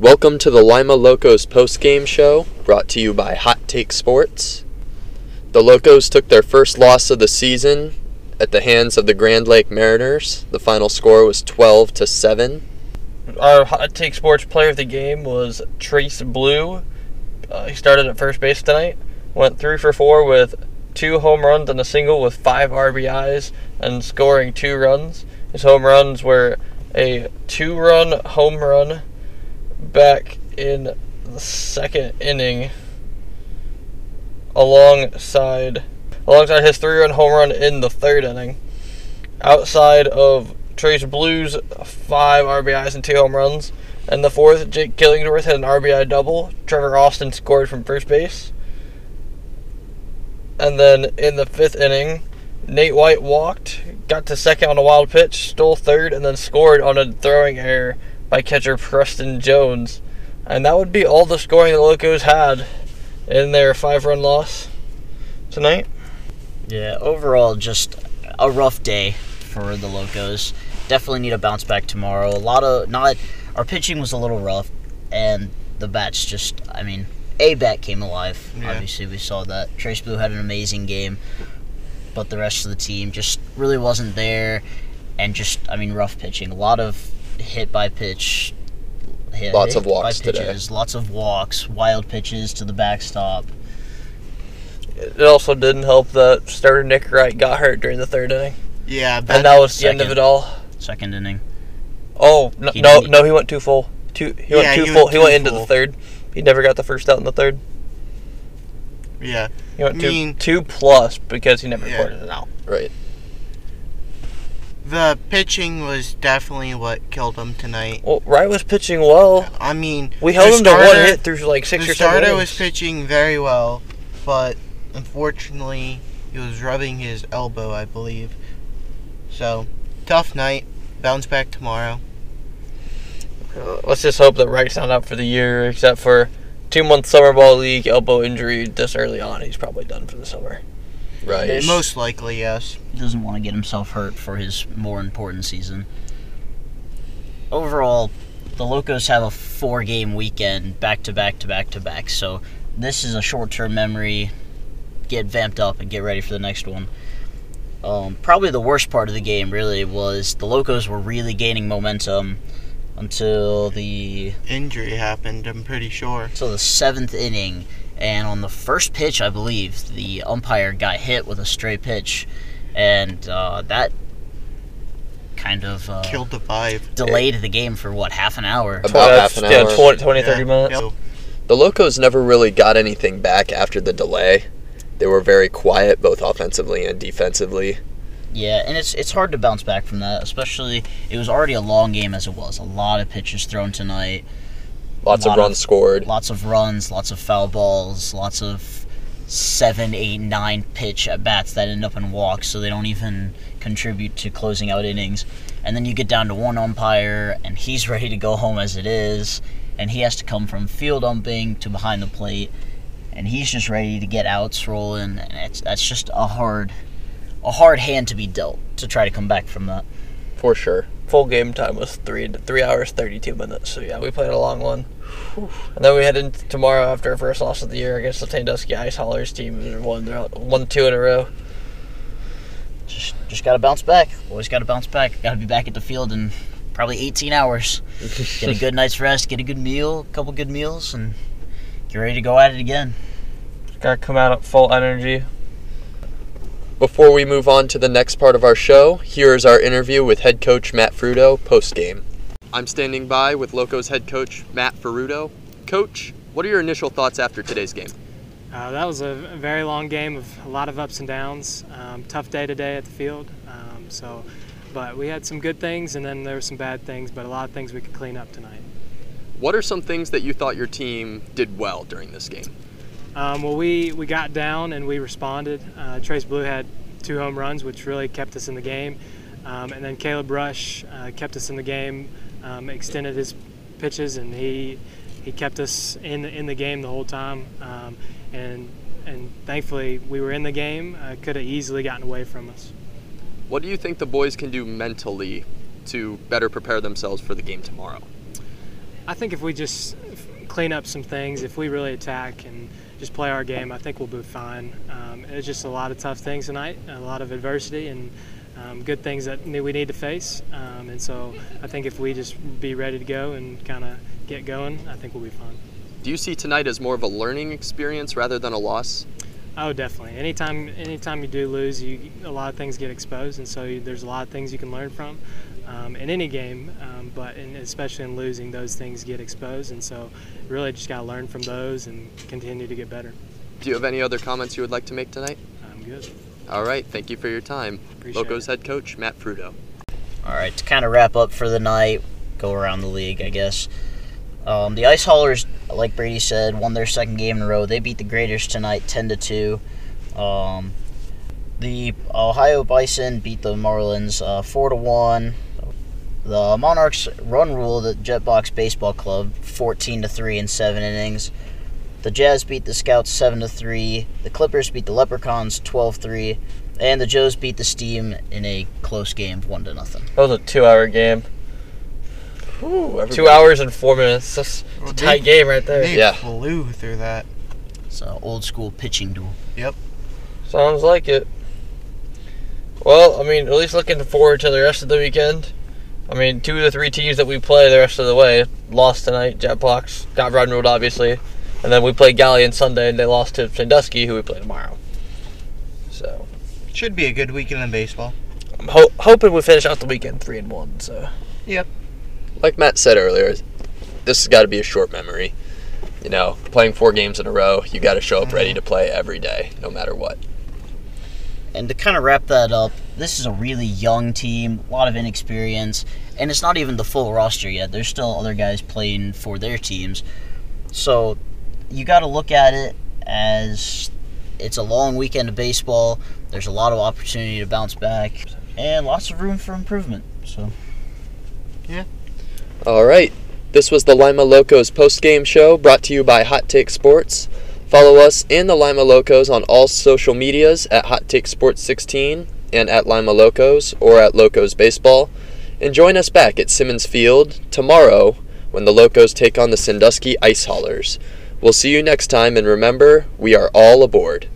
Welcome to the Lima Locos post-game show, brought to you by Hot Take Sports. The Locos took their first loss of the season at the hands of the Grand Lake Mariners. The final score was 12 to 7. Our Hot Take Sports player of the game was Trace Blue. Uh, he started at first base tonight. Went three for four with two home runs and a single with five RBIs and scoring two runs. His home runs were a two run home run back in the second inning alongside alongside his three run home run in the third inning. Outside of Trace Blue's five RBIs and two home runs. And the fourth, Jake Killingsworth had an RBI double. Trevor Austin scored from first base. And then in the fifth inning, Nate White walked, got to second on a wild pitch, stole third, and then scored on a throwing error by catcher Preston Jones. And that would be all the scoring the Locos had in their five run loss tonight. Yeah, overall, just a rough day for the Locos. Definitely need a bounce back tomorrow. A lot of not our pitching was a little rough, and the bats just. I mean, a bat came alive. Yeah. Obviously, we saw that. Trace Blue had an amazing game, but the rest of the team just really wasn't there, and just I mean, rough pitching. A lot of hit by pitch. Hit, Lots hit of walks by today. Lots of walks, wild pitches to the backstop. It also didn't help that starter Nick Wright got hurt during the third inning. Yeah, And that was the end of it all. Second inning. Oh no, He no, no! He went too full. Too he went Yeah, too he full. went he too went into full. the third. He never got the first out in the third. yeah, He went two, mean- two plus because he never Yeah. recorded it out. Right. The pitching was definitely what killed him tonight. Well, Wright was pitching well. I mean, We held him to one starter- hit through like six or seven starter was pitching very well, but unfortunately, he was rubbing his elbow, I believe. So, tough night. Bounce back tomorrow. Uh, let's just hope that Wright's not out for the year, except for two month summer ball league elbow injury this early on. He's probably done for the summer. Right. Most likely, yes. He doesn't want to get himself hurt for his more important season. Overall, the Locos have a four game weekend back to back to back to back, so this is a short term memory. Get vamped up and get ready for the next one. Um, probably the worst part of the game really was the Locos were really gaining momentum until the Injury happened, I'm pretty sure. until the seventh inning, and on the first pitch, I believe the umpire got hit with a stray pitch, and uh, that kind of uh, Killed the vibe. delayed the game for what half an hour. About Uh, half an yeah, hour. 20, 20 30 minutes. Yep. The Locos never really got anything back after the delay. They were very quiet, both offensively and defensively. Yeah, and it's it's hard to bounce back from that, especially it was already a long game as it was. A lot of pitches thrown tonight, Lots of Lot of- runs scored. lots of runs, lots of foul balls, lots of seven, eight, nine pitch at bats that end up in walks, so they don't even contribute to closing out innings. And then you get down to one umpire, and he's ready to go home as it is, and he has to come from field umping to behind the plate, and he's just ready to get outs rolling, and it's that's just a hard, a hard hand to be dealt to try to come back from that. For sure. Full game time was three three hours thirty two minutes. So yeah, we played a long one. And then we head into tomorrow after our first loss of the year against the Sandusky Ice Haulers team. who Won won two in a row. Just just gotta bounce back. Always gotta bounce back. Gotta be back at the field in probably 18 hours. Get a good night's rest. Get a good meal, a couple good meals, and get ready to go at it again. Got to come out at full energy. Before we move on to the next part of our show, here is our interview with head coach Matt Furuto post game. I'm standing by with Locos head coach Matt Furuto. Coach, what are your initial thoughts after today's game? Uh, that was a very long game of a lot of ups and downs. Um, tough day today at the field. Um, so, but we had some good things, and then there were some bad things. But a lot of things we could clean up tonight. What are some things that you thought your team did well during this game? Um, well, we we got down and we responded. Uh, Trace Blue had two home runs, which really kept us in the game. Um, and then Caleb Rush uh, kept us in the game, um, extended his pitches, and he he kept us in the, in the game the whole time. Um, and and thankfully we were in the game. Uh, could have easily gotten away from us. What do you think the boys can do mentally to better prepare themselves for the game tomorrow? I think if we just clean up some things, if we really attack and just play our game, I think we'll be fine. Um, it's just a lot of tough things tonight, a lot of adversity, and um, good things that we need to face. Um, and so I think if we just be ready to go and kind of get going, I think we'll be fine. Do you see tonight as more of a learning experience rather than a loss? Oh, definitely. Anytime, anytime you do lose, you a lot of things get exposed, and so you, there's a lot of things you can learn from um, in any game. Um, but in, especially in losing, those things get exposed, and so really just got to learn from those and continue to get better. Do you have any other comments you would like to make tonight? I'm good. All right. Thank you for your time. Appreciate Locos it. head coach Matt Furuto. All right, to kind of wrap up for the night, go around the league, I guess. Um, the Ice Haulers, like Brady said, won their second game in a row. They beat the Graders tonight, ten to two. Um, the Ohio Bison beat the Marlins uh, four to one. The Monarchs run rule the Jetbox Baseball Club fourteen to three in seven innings. The Jazz beat the Scouts seven to three. The Clippers beat the Leprechauns 12-3. and the Joes beat the Steam in a close game, one to nothing. That was a two-hour game. Ooh, Two hours and four minutes. That's Well, a they- tight game right there. They Yeah. flew through that. It's an old school pitching duel. Yep. Sounds like it. Well, I mean, at least looking forward to the rest of the weekend. I mean, two of the three teams that we play the rest of the way lost tonight. Jetblocks got run ruled, obviously. And then we play Galion Sunday, and they lost to Sandusky, who we play tomorrow. So, Should be a good weekend in baseball. I'm ho- hoping we finish out the weekend 3 and 1. So, yep. Like Matt said earlier, this has got to be a short memory. You know, playing four games in a row, you got to show up ready mm-hmm. to play every day, no matter what. And to kind of wrap that up, this is a really young team, a lot of inexperience, and it's not even the full roster yet. There's still other guys playing for their teams. So you got to look at it as it's a long weekend of baseball. There's a lot of opportunity to bounce back and lots of room for improvement. So yeah. All right. This was the Lima Locos post-game show brought to you by Hot Take Sports. Follow us and the Lima Locos on all social medias at Hot Take Sports 16 and at Lima Locos or at Locos Baseball. And join us back at Simmons Field tomorrow when the Locos take on the Sandusky Ice Haulers. We'll see you next time and remember, we are all aboard.